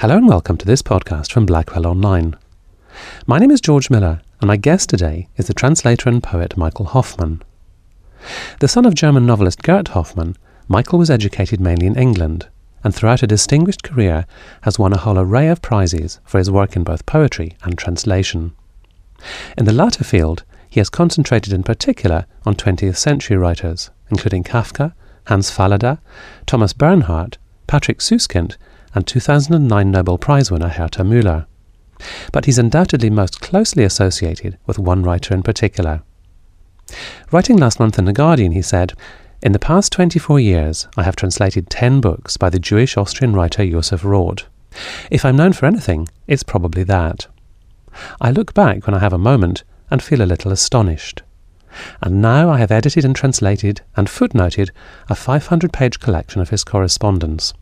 Hello and welcome to this podcast from Blackwell Online. My name is George Miller, and my guest today is the translator and poet Michael Hofmann. The son of German novelist Gert Hofmann, Michael was educated mainly in England, and throughout a distinguished career has won a whole array of prizes for his work in both poetry and translation. In the latter field, he has concentrated in particular on 20th century writers, including Kafka, Hans Fallada, Thomas Bernhard, Patrick Suskind, and 2009 Nobel Prize winner Herta Müller. But he's undoubtedly most closely associated with one writer in particular. Writing last month in The Guardian, he said, In the past 24 years, I have translated 10 books by the Jewish Austrian writer Joseph Roth. If I'm known for anything, it's probably that. I look back when I have a moment and feel a little astonished. And now I have edited and translated and footnoted a 500 page collection of his correspondence.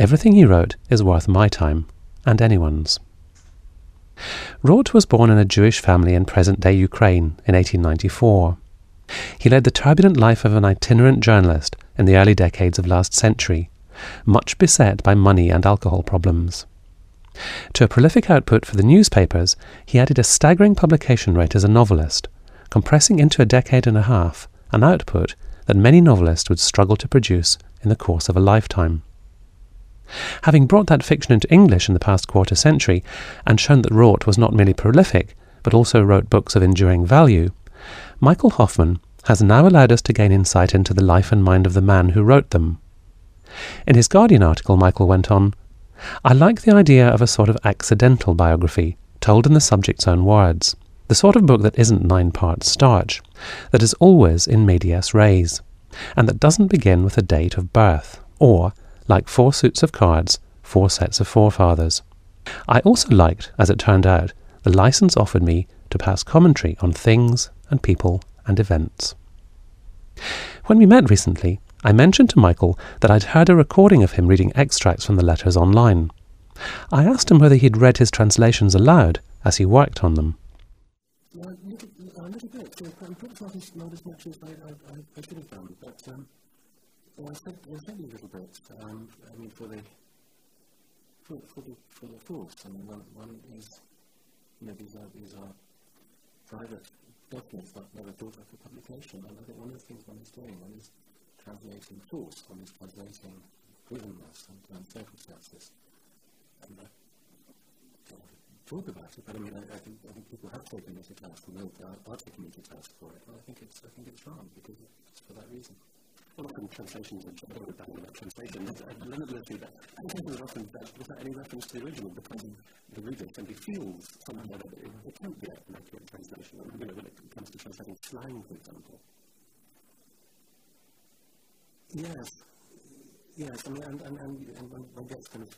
Everything he wrote is worth my time and anyone's. Roth was born in a Jewish family in present day Ukraine in 1894. He led the turbulent life of an itinerant journalist in the early decades of last century, much beset by money and alcohol problems. To a prolific output for the newspapers, he added a staggering publication rate as a novelist, compressing into a decade and a half an output that many novelists would struggle to produce in the course of a lifetime. Having brought that fiction into English in the past quarter century, and shown that Roth was not merely prolific, but also wrote books of enduring value, Michael Hofmann has now allowed us to gain insight into the life and mind of the man who wrote them. In his Guardian article, Michael went on, I like the idea of a sort of accidental biography, told in the subject's own words, the sort of book that isn't nine parts starch, that is always in medias res, and that doesn't begin with a date of birth, or like four suits of cards, four sets of forefathers. I also liked, as it turned out, the license offered me to pass commentary on things and people and events. When we met recently, I mentioned to Michael that I'd heard a recording of him reading extracts from the letters online. I asked him whether he'd read his translations aloud as he worked on them. a little, a little bit. Not as, not as much as I, I, I should have done, but um, well, I said, I said a little bit. Um, I mean, for the for, for the for the force. I mean, one, one is you know these are these are private documents that never thought of for publication. And I think one of the things one is doing, one is translating force, one is translating drivenness and, and circumstances. And I talk about it, but I mean, I, I, think I think people have taken me to task, or are, are taking me to task for it. And I think it's I think it's wrong because it's for that reason often translations are just over about translation. There's a limitability that translation is often that without any reference to the original because the reader simply feels somehow that it, it can't be an accurate translation. You know, when it comes to translating slang, for example. Yes. Yes, I mean, and, and, and, and one gets kind of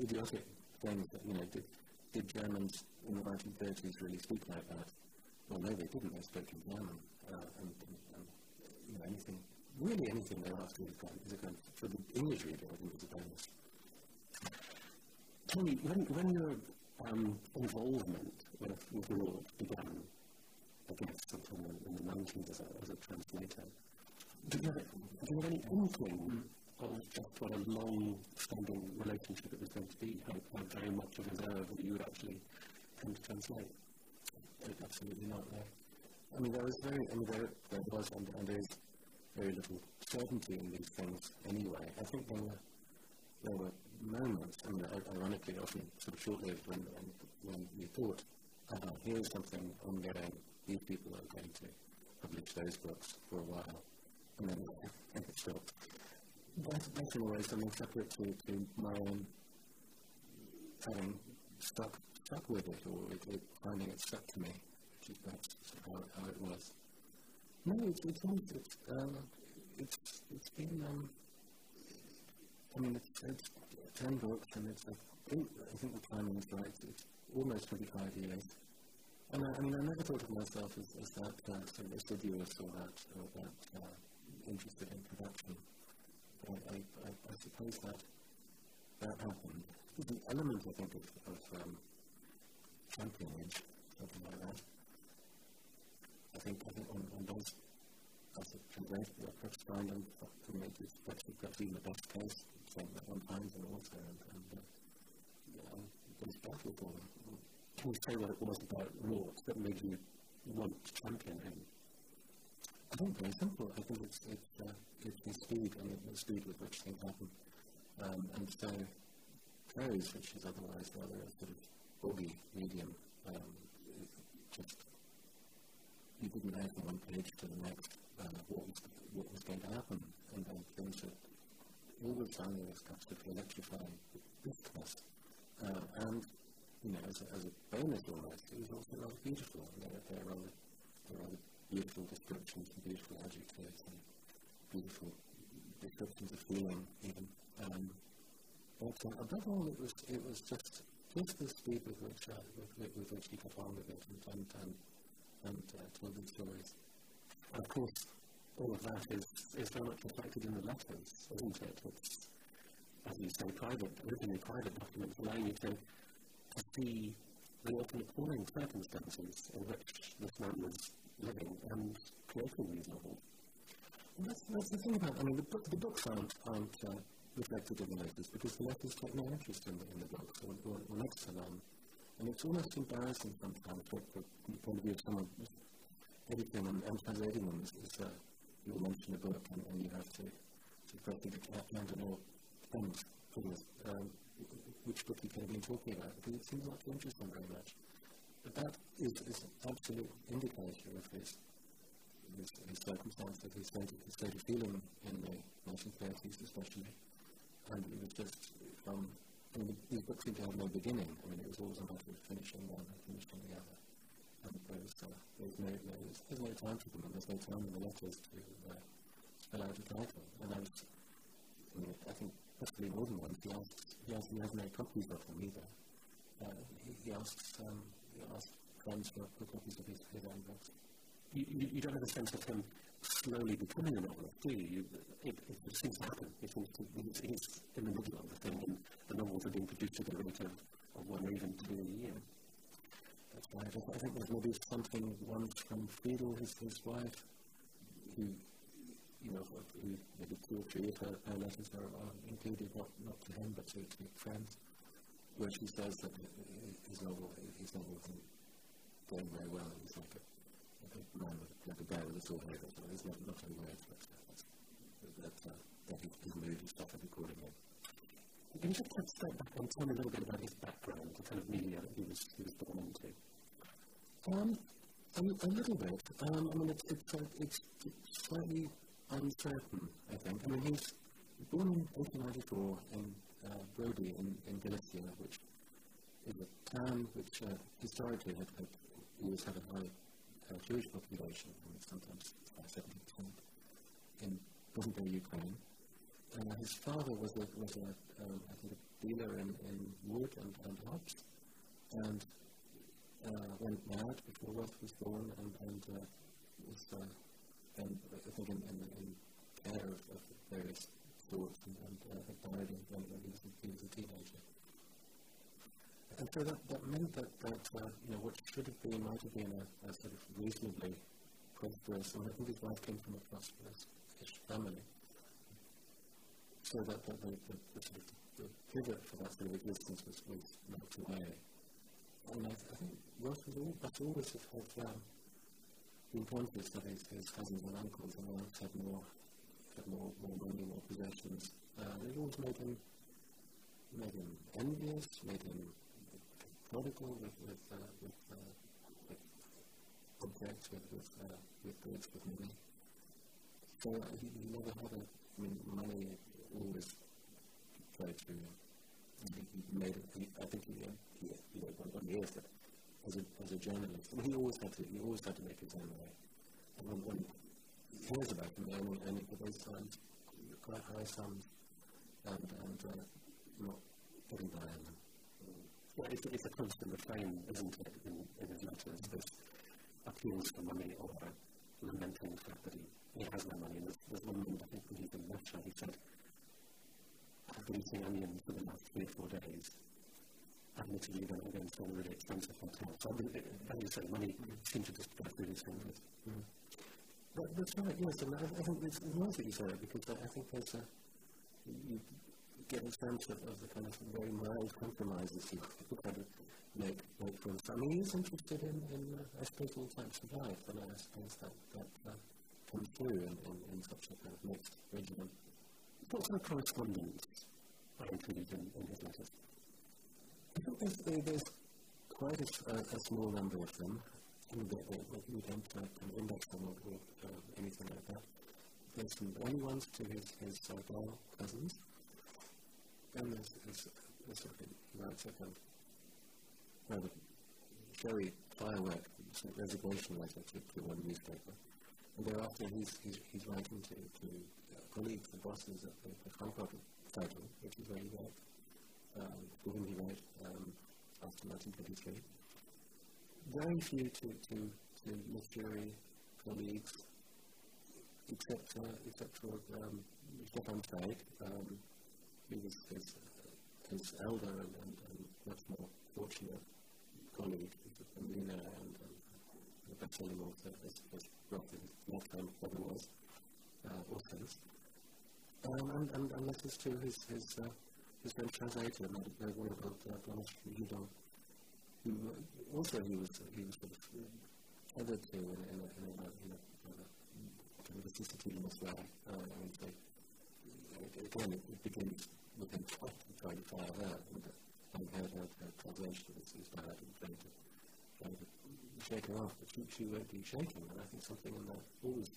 idiotic things that, you know, did, did Germans in the 1930s really speak like that? Well, no, they didn't. They spoke in German. Uh, and, and, and, you know, anything really anything they're asking is kind, is a kind of, for the English reader, I think it's a bonus. Tell me, when, when your um, involvement with, with Roth began, I guess sometime in, the 90s as a, as a translator, do you, have, do you have any inkling of just what a long-standing relationship it was going to be, how, how very much of his error that you would actually come to translate? Absolutely not, no. I mean, there was very, I mean, there, there was, and, and there is very little certainty in these things anyway. I think there were, there were moments, I mean, ironically, often sort of short-lived when, when, you thought, uh, here's something ongoing, these people are going to publish those books for a while, and then and it stopped. That's, that's in a way something separate to, to my own having stuck, stuck with it, or it, it, finding it stuck to me, which is perhaps how, how it was. No, it's it's it's um, it's it's been um, I mean it's it's ten books and it's I think I think the timing is right. It's almost twenty five years. And I, I mean I never thought of myself as, as that uh, sort of assiduous or that or that uh, interested in production. I, I, I, I suppose that that happened. There's an element I think of, of um, championage, something like that. I think, I think on, on those the best case, saying that and, and uh, footballer. Can you say what it was about Roth that made you want to champion him? I think very simple. I think it's it's uh, it's the speed and the speed with which things happen, um, and so prose, which is otherwise rather a sort of boggy medium, um, just you didn't know from one page to the next uh, what was what was going to happen, and then things that always found this absolutely electrifying discourse, uh, and you know, as a, as a bonus it was also rather beautiful. They're, they're rather, they're rather beautiful descriptions and beautiful adjectives and beautiful descriptions of feeling even. Um, but uh, above all, it was it was just just the speed with which uh, with, with, with, which he got on with it and and and, these stories. And of course, all of that is is very much reflected in the letters, isn't it? It's as you say, private, originally private documents allowing you to to see the often appalling circumstances in which this man was living and creating these novels. And that's, that's the thing about, I mean, the, the books aren't, aren't uh, reflected in the letters because the letters take no interest in the, in the books or, or, or next to them. And it's almost embarrassing sometimes from the point of view of someone editing and, and translating them is, is uh, you mention a book and, and you have to, to correctly get hand and all things, um, which book could have been talking about because it seems not to interest him very much. But that is, an absolute indicator of his, his, his circumstances, his state, his state of feeling in the 1930s especially. And it was just from, I mean, these books seem to have no beginning. I mean, it was always a matter of finishing one and finishing the other. And there uh, there was no, no, there's no time for them, and there's no time in the letters to uh, spell out a title. And I was, I, mean, I think possibly more than once, he asks, he, asks, he has no copies of them either. Uh, he, he asks, um, he asks friends for, for copies of his, his own books. You, you, you, don't have a sense of him slowly becoming a novelist, do you? It, it, it seems to happen. It seems to, he's, he's in the middle of the thing, and the novels are being produced at the rate of, of one or even two a year. That's right. Maybe something once from Friedel, his, his wife, who you know, maybe two or her, her letters are, are included, not, not to him, but to, to friends, where she says that his novel, his novel isn't going very well. He's like a, like a man with, like a bear with a sore head or something. There's not, not any words for it. That, uh, that his, his mood is suffered accordingly. Can you just take a step back and tell me a little bit about his background, the kind of media that he was, he was born into? Um, a, a little bit. Um, I mean, it's, it's, uh, it's, it's slightly uncertain, I think. I mean, he's born in 1894 in uh, Brody in, in Galicia, which is a town which uh, historically had, had always had a high uh, Jewish population, I mean, sometimes 70% in present-day Ukraine. Uh, his father was a, was a, um, I think a dealer in, in wood and, and hops, and uh, went mad before Roth was born, and, and uh, was uh, and I think in, in, in care of, of various thoughts and, and uh, had died when, when he, was a, he was a teenager. And so that, that meant that, that uh, you know, what should have been, might have been a, a sort of reasonably prosperous, and I think his wife came from a prosperous-ish family. So that, that the, the, the, the pivot for that sort of existence was, was knocked away. And I, I think all, but always had um, been conscious that his, his cousins and uncles and aunts had more, had more, more money, more possessions. Uh, it always made him, made him envious, made him prodigal with, with, uh, with, uh, with objects, with, with, uh, with goods, with money. So uh, he, he never had a, I mean, money always tried to, he, he made it, I think he, he, he, know, one, one years that as a, as a journalist. I mean, he always had to, he always had to make his own way. And when, he hears about him earning, earning for those times, quite high sums, and, and uh, not getting by on them. Well, it's, it's a constant refrain, isn't it, in, in his letters, this appeals for money or lamenting the fact that he, he has no money. And there's, there's one moment, I think, when he's in Russia, he said, I've been eating onions for the last three or four days admittedly then I'm going to a really expensive hotel. So I mean, as you say, money seems to just go through these things. Mm. That, that's right, yes, and I, I think it's nice that you say that because I, I think there's a, you, get a sense of, of the kind of very mild compromises he kind of make, make for himself. I mean, he's interested in, in uh, I suppose, all types of life, and I suppose that, that uh, comes through in, in, in such a kind of mixed regimen. What kind of correspondence included in, in his letters? I think there's, there's quite a, a, small number of them. We don't uh, kind of index them or, or uh, anything like that. There's some early ones to his, his uh, cousins. Then there's, there's, there's sort of, a kind of rather firework sort of resignation letter to, to one newspaper. And thereafter he's, he's, he's writing to, to uh, colleagues, the bosses at the, the Frankfurt title, which is where he wrote, um, for whom he wrote um, after 1923. Very few to, to, to literary colleagues, except, uh, except for um, Stefan Zweig, um, who was his, his elder and, and, and much more fortunate colleague, a Lina and um, the best-selling author, as, as roughly lifetime ever was, uh, authors. Um, and, and, and letters to his, his, uh, his French translator, uh, Blanche Gidon, who uh, also he was, he was sort of tethered to in, in, a, in, a, in, a, in a kind of vicissitudinous way. Uh, I so, again, it, it begins with him trying to fire her. And, having heard her, her translation is, is bad and trying to, trying to shake her off, but she, she won't be shaken, and I think something in that always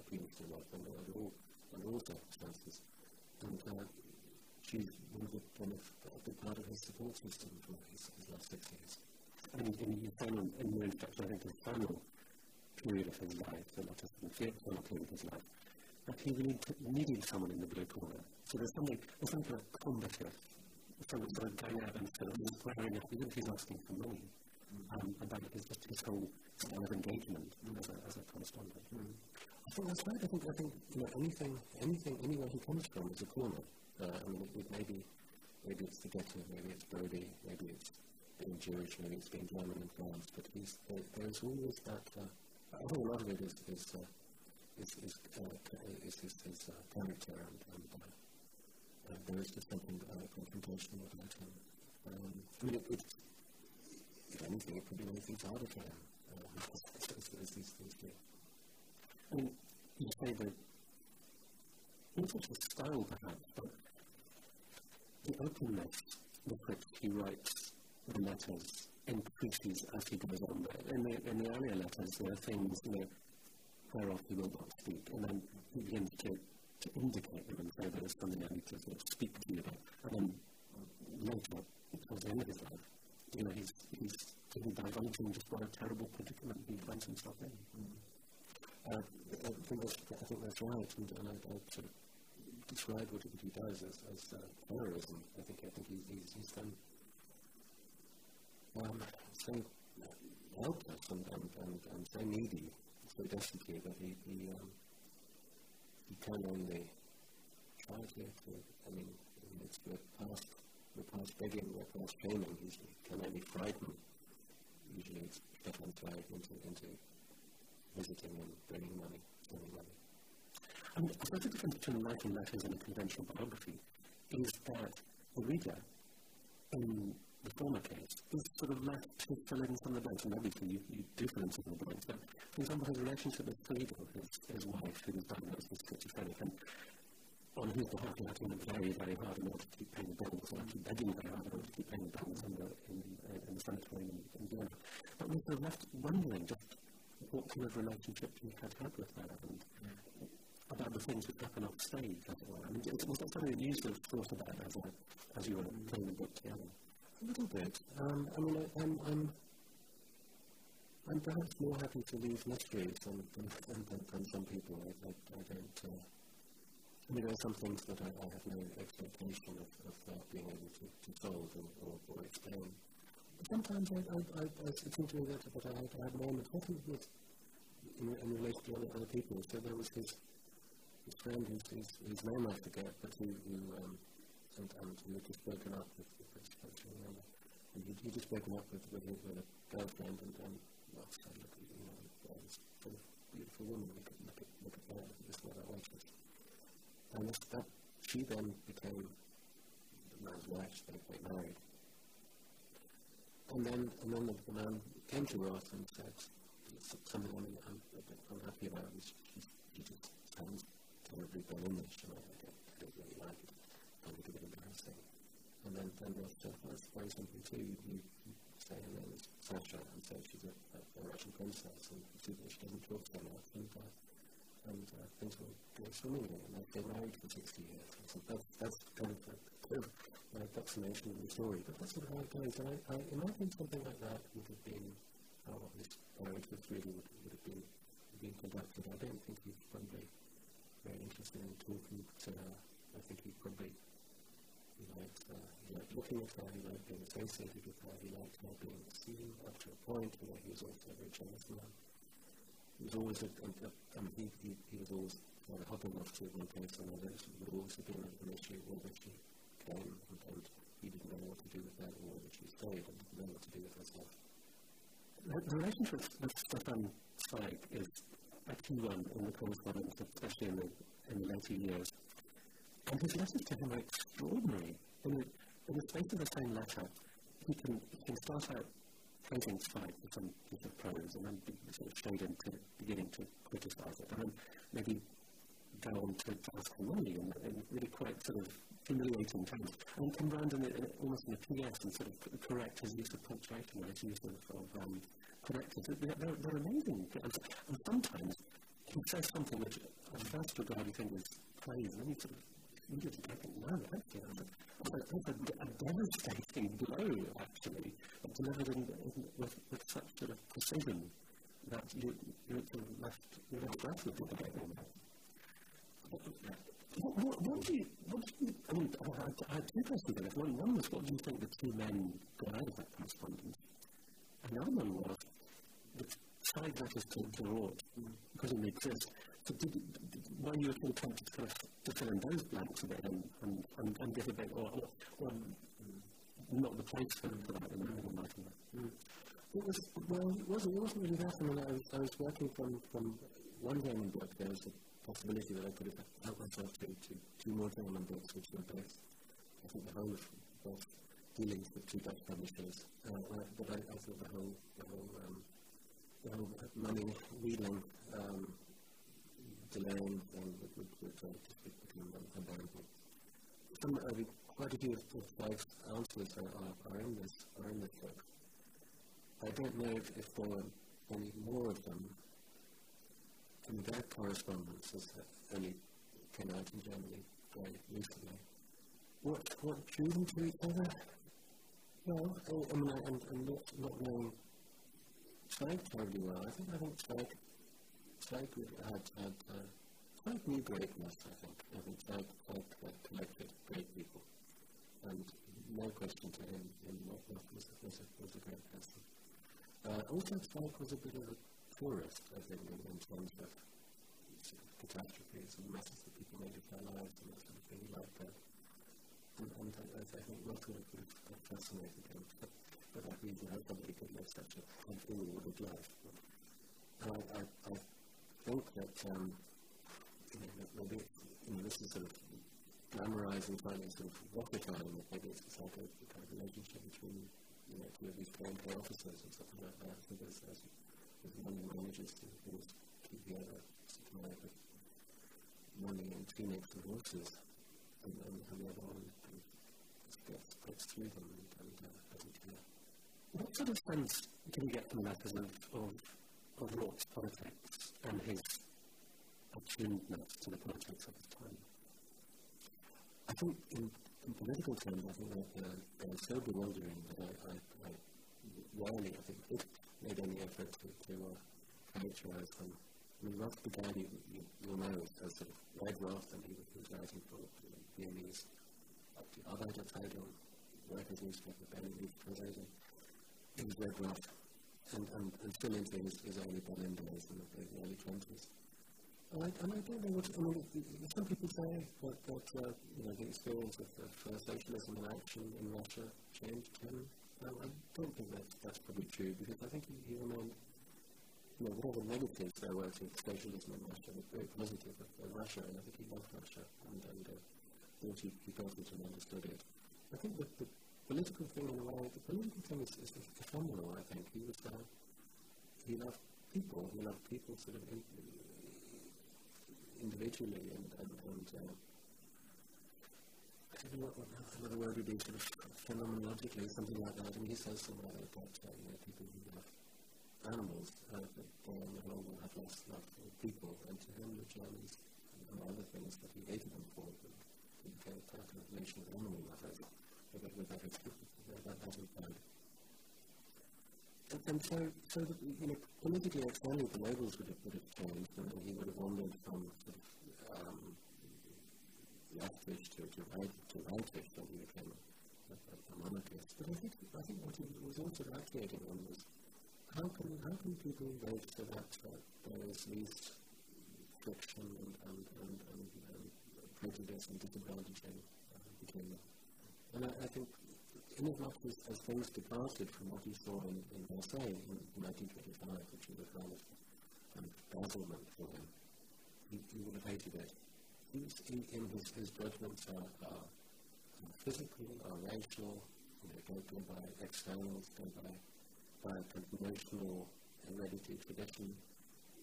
appeals to life under, under, all, under all circumstances. And uh, she's one of the, one of, a big part of his support system for his, his last six years. And in, in, final, in your introduction, I think the final period of his life, so not just the final period of his life, that he really needed someone in the blue corner. So there's something, there's something like combative someone sort of going out and sort of inquiring even if he's asking for money um, about his, his whole style of engagement mm. as, a, as a correspondent. Mm. I think that's right. I think, I think you know, anything, anything, anywhere he comes from is a corner. Uh, I mean, it, it maybe, maybe it's the ghetto, maybe it's Brody, maybe it's being Jewish, maybe it's being German in France, but he's, there, there's uh, I think a lot of it is, is, uh, is, is, uh, is his, his uh, character and, and uh, uh, there is just something uh, confrontational about him. Um, I mean, it, it, if anything, it could be anything harder for him, as, these things do. Mean, you say that, not just the style perhaps, but the openness with which he writes the letters increases as he goes on. In the, in the earlier letters, there are things, you know, whereof he will not speak, and then he begins to to indicate them and say there is something I need to sort of speak to you about. And then later, towards the end of his life, you know, he's, he's taken divulging just what a terrible predicament he finds himself in. Mm. Uh, I, think that's, I think that's right, and, and I, I sort of describe what, he does as, as uh, terrorism. I think I think he, he's, he's done um, so helpless and, and, and, and so needy, so destitute that he, he um, depend on the charity to, I mean, it's the past, the past begging, the past shaming, he's can only frighten, usually it's Stefan Zweig into, into visiting and bringing money, sending money. I mean, I suppose the difference between writing letters and a conventional biography is that the reader, in case, is sort of left in some of the blanks, and obviously you, you do fill in some the blanks, but for example, his relationship with Friedel, his, his wife, who was diagnosed with schizophrenic, and on whose behalf he had to work very, very hard in order to keep paying the bills, and actually begging very hard in order to keep paying the bills in the, in, uh, in the sanitarium in, in Vienna. But we sort of left wondering just what kind of relationship he had had with her, and about the things that happen off stage, as it were. I mean, was that something that you sort of thought about as, a, as you were putting the book together? A little bit. Um, I mean, I, I'm, I'm, I'm perhaps more happy to leave mysteries than, than, than, than some people. I, I, I don't. Uh, I mean, there are some things that I, I have no expectation of, of uh, being able to, to solve or, or, or explain. But sometimes I, I, I, I seem to me that, I, I have moments, often with, in, in relation to other, other people. So there was his, his friend whose, whose name I forget, but who, who um, who had just broken up with, with and he, he just broken up with, with, with a girlfriend and, and well, said, look, you know, this beautiful woman, look at, look at, look at this is what I wanted. And that, she then became the man's wife, they, they married. And then, and then the, man came to Roth and said, something I'm, I'm a bit unhappy about is he, he just sounds terribly Berlinish, I, don't, I don't really like it. I find it a bit embarrassing. And then, Roth said, well, that's very simple too. You, you say her name is Sasha and say she's a, a, a Russian princess and see that she doesn't talk so much and, uh, and uh, things will go swimmingly. And they've been married for 60 years. So that's, that's kind of a clear uh, approximation of the story. But that's sort of how it goes. And I, I imagine something like that would have been how this marriage was really would, would have been, been conducted. I don't think he's probably very interested in talking to her. I think he probably he liked, uh, he liked looking at her, he liked being associated with her, he liked her being seen up to a point, you know, he was also a very jealous man. He was always, a, mean, he, he, he was always kind of hopping off to one place or another, it would always have been an issue whether she came and, and he didn't know what to do with that or whether she stayed and didn't know what to do with herself. The, the relationship with Stefan Zweig is a key one in the correspondence, especially in the, in the later years. And his letters to him are extraordinary. In the, in the space of the same letter, he can, he can start out praising Zweig with some of prose and be sort of straight into beginning to criticize it. And then maybe go on to, ask for money in, in really quite sort of humiliating terms. And come round in, in, almost in a PS and sort of correct his use of punctuation or his use of, of um, correctors. They're, they're, they're amazing. And, and sometimes he says something which at first regard you think is praise, and then you sort of you just take it, no, that's, you a, a, devastating blow, actually, delivered in, in, with, with such sort of precision that you, you're left, you're left breathless with it. What, what, what do you, what do you, I mean, I, I, I had two questions there. One, one was, what do you think the two men got out of that correspondence? And the other one was, the side letters to, to Roth, because it exist, so did, did, were you tempted to, kind of, to fill in those blanks a bit and, and, and, and give a bit, or, or, or not the place for, that in, in the writing? Mm. It was, well, it wasn't, it wasn't really that. I mean, I was, I was working from, from one German book. There was a possibility that I could have helped myself to, to two more German books, which were both, I think, the whole of both dealings with two Dutch publishers. Uh, but I, I thought the whole, the whole, um, the whole money wheeling um, would uh, just become unbearable. Some, uh, quite a few of Zweig's answers are, are, are, in this, are in this book. I don't know if, if there were any more of them. And that correspondence has only came out in Germany very recently. What, what drew them to each other? Well, I, I mean, I, I'm, I'm not, not knowing Zweig terribly well. I think I think Zweig Zweig had, had uh, quite new greatness, I think. I think Zweig, Zweig uh, collected great people. And no question to him, him was, was, a, was a great person. Uh, also, Zweig was a bit of a tourist, I think, in, in terms of catastrophes and messes that people made of their lives and that sort of thing. Like that. And, and I, I think Rothwell would have fascinated him. But for that reason, I probably could live such a unforwarded life. And I, I, I think that, um, you know, maybe, you know, this is sort of glamorizing, slightly sort of rocketizing that maybe it's like a, kind of relationship between, you know, two of these KMK officers or something like that. So there's, there's, there's one who manages to keep the other supplied with money and tunics and horses, and, and, and the other one just gets, gets through them and, and uh, doesn't care. What sort of sense can you get from letters of, of of Roth's politics and his attunedness to the politics of his time. I think in, in political terms, I think that they're, they're so bewildering that I, I, I rarely, I think, made any effort to, to uh, characterize them. I mean, Roth began, you, you, you'll know, as sort of Red Roth, and he was, he was writing for the Viennese, Arbeiterzeitung, workers' newspaper, Berlin Prose. He was Red Roth and, and, and into his, his early Berlin days in the, early 20s. And I, and I don't know what, I mean, some people say that, that uh, you know, the experience of, of uh, socialism in action in Russia changed him. Um, I don't think that's, that's probably true because I think he, he remained, you know, whatever negatives there were to socialism in Russia was very positive of, of Russia and I think he loved Russia and, and uh, thought he, he felt it and understood it. I think that the political thing in a way, the political thing is, is ephemeral, I think. He was, uh, he loved people, he loved people sort of in, individually and, and, and uh, I don't know what, another word would be, sort of phenomenologically, something like that. I mean, he says somewhere that, uh, you know, people who love animals, uh, that they no longer have less love for people, and to him the Germans, and other things that he hated them for, he became kind of nation of animal lovers with that, that implied. And, and so, so that, you know, politically externally, the labels would have, would have changed, and he would have wandered from sort um, leftish to, to right to rightish when he became a, a, a monarchist. But I think I think what he was also advocating on was how can how can people vote so that uh, there is least friction and and, and, and, and prejudice and disadvantaging uh, between them. And I, I think in as as, things departed from what he saw in, in Versailles in, 1925, which was of, kind of um, dazzlement for him, he, he would have hated it. He was, he, in his, his judgments are, are physical, are racial, you know, go, go by externals, go by, by emotional heredity tradition.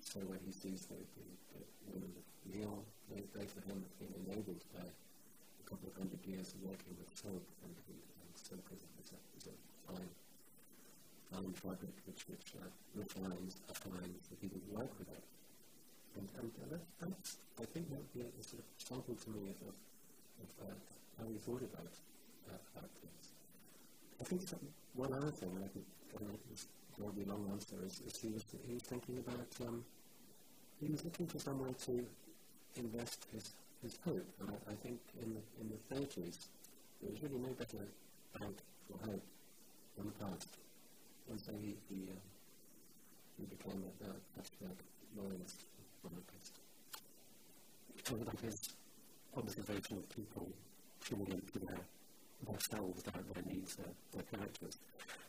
So when he sees the, the, the women Lyon, they, they for him have been enabled by a of hundred years of working with soap and, and simple is a, is a fine, fine fabric which, which uh, refines, affines the people who work with it. And, and uh, that, that's, I think that would be a, sort of sample to me of, of, uh, how we thought about, uh, about things. I think some, one other thing, and I think uh, this be a long answer, is, is he, was, he was thinking about, um, he was looking for somewhere to invest his, his hope. And I, I think in the, in the 30s, there was really no better bank for hope than the past. And so he, he, uh, he became a, a abstract loyalist monarchist. Talk about his observation of people filling into their, themselves, their, their needs, their, their characters.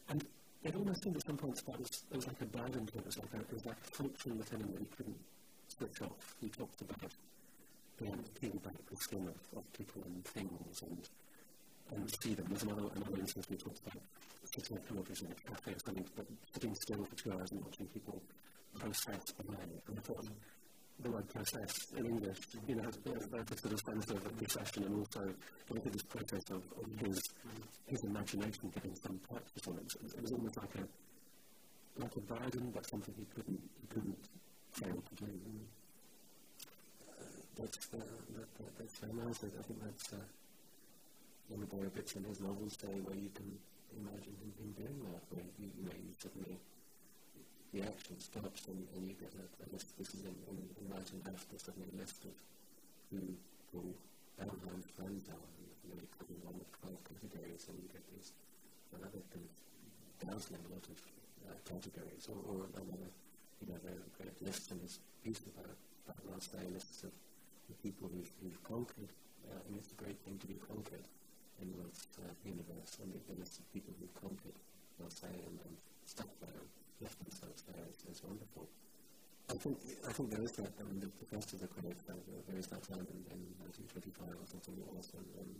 And it almost seemed at some points that was, it was like a burden to it was like it was like a function within him that he couldn't switch off. He talked about being peeling back the skin of, of people and things and and see them. There's another, another instance we talked about sitting at television in a cafe or something, but sitting still for two hours and watching people process banana. And I thought the word process in English, you know, has both a sort of sense of procession and also at this process of, of his, his imagination getting some practice on it. So it was almost like a like a burden, but something he couldn't he couldn't fail to do. That's uh, that, that, that's very nice. I think that's. Uh, one of the bits in his novels say where you can imagine him, him doing that, where you, you know, you suddenly, the action stops and, and you get a, a list, this is in, in, in Left, there's suddenly a list of who Paul Bernheim's friends are, and put them on with 12 categories and you get these another kind of dazzling lot of uh, categories, or, or another, you know, there are lists in his piece about, about last day, lists of the people who've, who've conquered, uh, and it's a great thing to be conquered in God's uh, universe and the ability of people who've conquered Marseille and, and stuck there and left themselves there it's is wonderful. I think I think there is that. I mean, the, the first of the quote, uh, there is that time in, in 1925 or something it was, and, and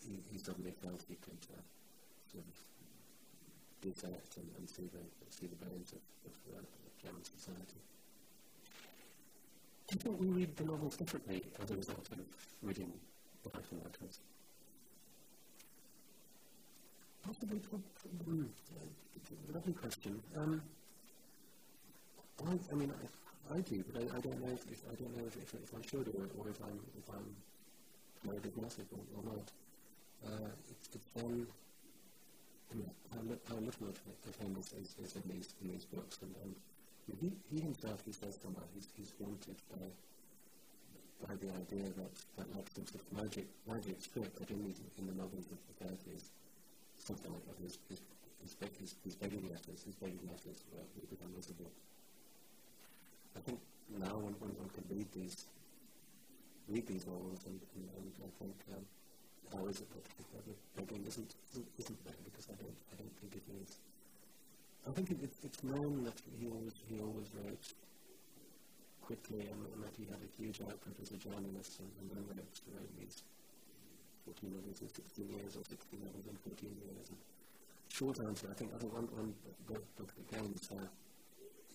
he, he suddenly felt he could uh, sort of detect and, and see the see the bones of, of, uh, German society. Do you think we read the novels differently as a result of reading the and Letters? Possibly, lovely question. Um, I, I mean, I, I do, but I, I don't know if, I don't know if, if, if I should or, or if I'm if I'm or, or not. Uh, it's, it's then I mean, how, how little of, of him is, is, is in these in these books, and um, he, he himself he says somewhere he's he's haunted by by the idea that that sort of magic magic trick that in in the novels of the thirties something like that. His, his, his, his, his begging letters, his begging letters were, were become visible. I think now when, when one can read these, read these novels and, and, and I think um, how is it that begging isn't, isn't, isn't there because I don't, I don't think it is. I think it, it, it's known that he always, he always wrote quickly and, and that he had a huge output as a journalist and, then wrote, these 14 novels in 16 years or 16 novels in 14 years. And short answer, I think, I one, one book, book that gains uh,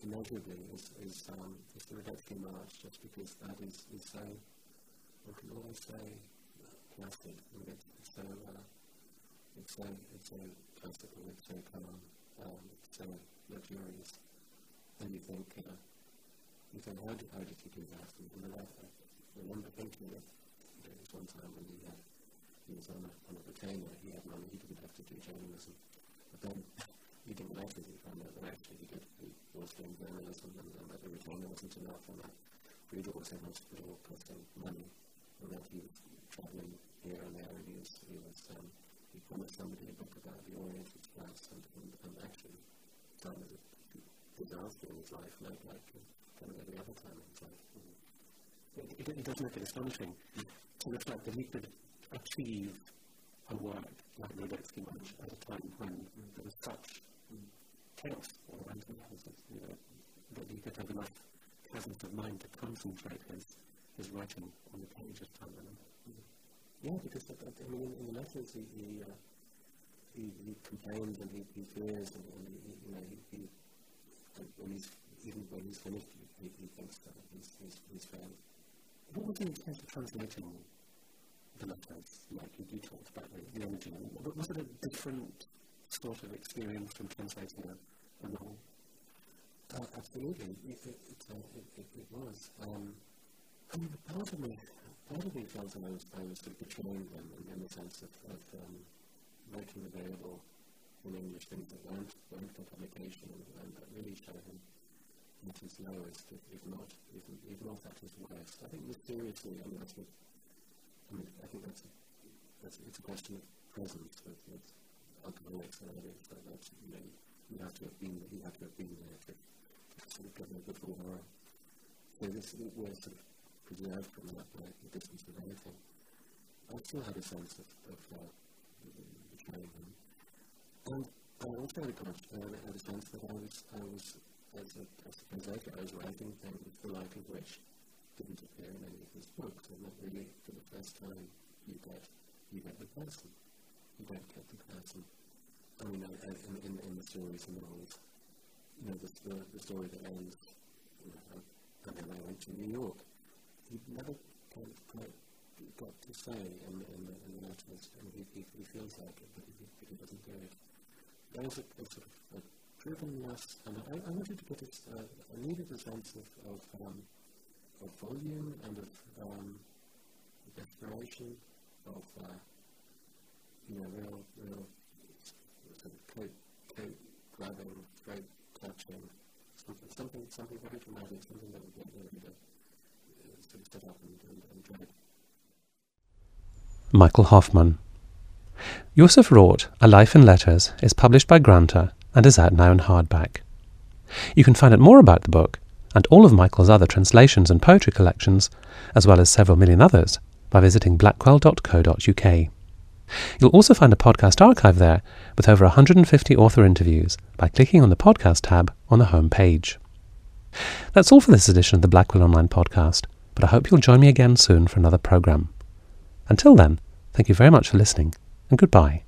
immeasurably is, is, um, is The Radetzky March, just because that is, is so, one can always say, it's, it's so, uh, it's so, it's so classical, it's so calm, um, so luxurious. And you think, uh, you think, how did, how did you do that? And, and I, I remember thinking that there was one time when he, had, he was on a, on a retainer, he had money, he didn't have to do journalism. But then he didn't like it, he found out that actually he, did, he was doing journalism and, and that the retainer wasn't enough and that Friedel was so much, it all cost him money and that he was traveling here and there and he was, he was um, he promised somebody a book about the Orient Express and, and, and actually done it disaster in his life, like, like kind of every other time in his life. It, it, it does make it astonishing to reflect that he could achieve a work like Radetzky March at a time when there was such chaos around him, you know, that he could have enough presence of mind to concentrate his, his writing on the page at a time. Yeah, because I mean, in, the letters he, he, uh, he, he complains and he, he fears and, and he, you know, he, he when he's even when he's finished, he, he thinks that he's, he's, he's failed. What was the intent of translating the letters? Like you, talked about the, the energy. Was it a different sort of experience from translating a, a novel? Uh, absolutely, it, it, it, uh, it, it, was. Um, I mean, part of me, part of felt that I was, I was of betraying them in, in the sense of, of um, making available in English things that weren't, weren't for publication and, and that really show him at his lowest, if, not, if, if not at his worst. I think mysteriously, I mean, that's what, I mean, I think that's, a, that's it's a question of presence with, with alcoholics and addicts, that that's, you know, you have to have been, you have to have been there to, to sort of get there before. So this, we're sort of preserved from that by the distance of anything. I still had a sense of, of uh, betraying him. And I also had a, had a sense that I was, I was as a, as I was writing things the like of which didn't appear in any of his books, and that really, for the first time, you get, you get the person. You don't get the person. I mean, I, in, in, in the stories and novels, you know, the, the, the story that ends, you know, and then I went to New York. He never kind quite got to say in, in, the, in the letters, and he, he, he feels like it, but he, he doesn't do it. There was a, a sort of a drivenness, and I, I wanted to get this, uh, I needed a sense of, of, um, of volume and of um, desperation, of, uh, you know, real, real sort of coat, coat grabbing, throat touching, something, something, something very dramatic, something that would get me to Michael Hofmann Joseph Roth A Life in Letters is published by Granta and is out now in hardback. You can find out more about the book and all of Michael's other translations and poetry collections, as well as several million others, by visiting blackwell.co.uk. You'll also find a podcast archive there with over 150 author interviews by clicking on the podcast tab on the home page. That's all for this edition of the Blackwell Online podcast, but I hope you'll join me again soon for another programme. Until then, thank you very much for listening and goodbye.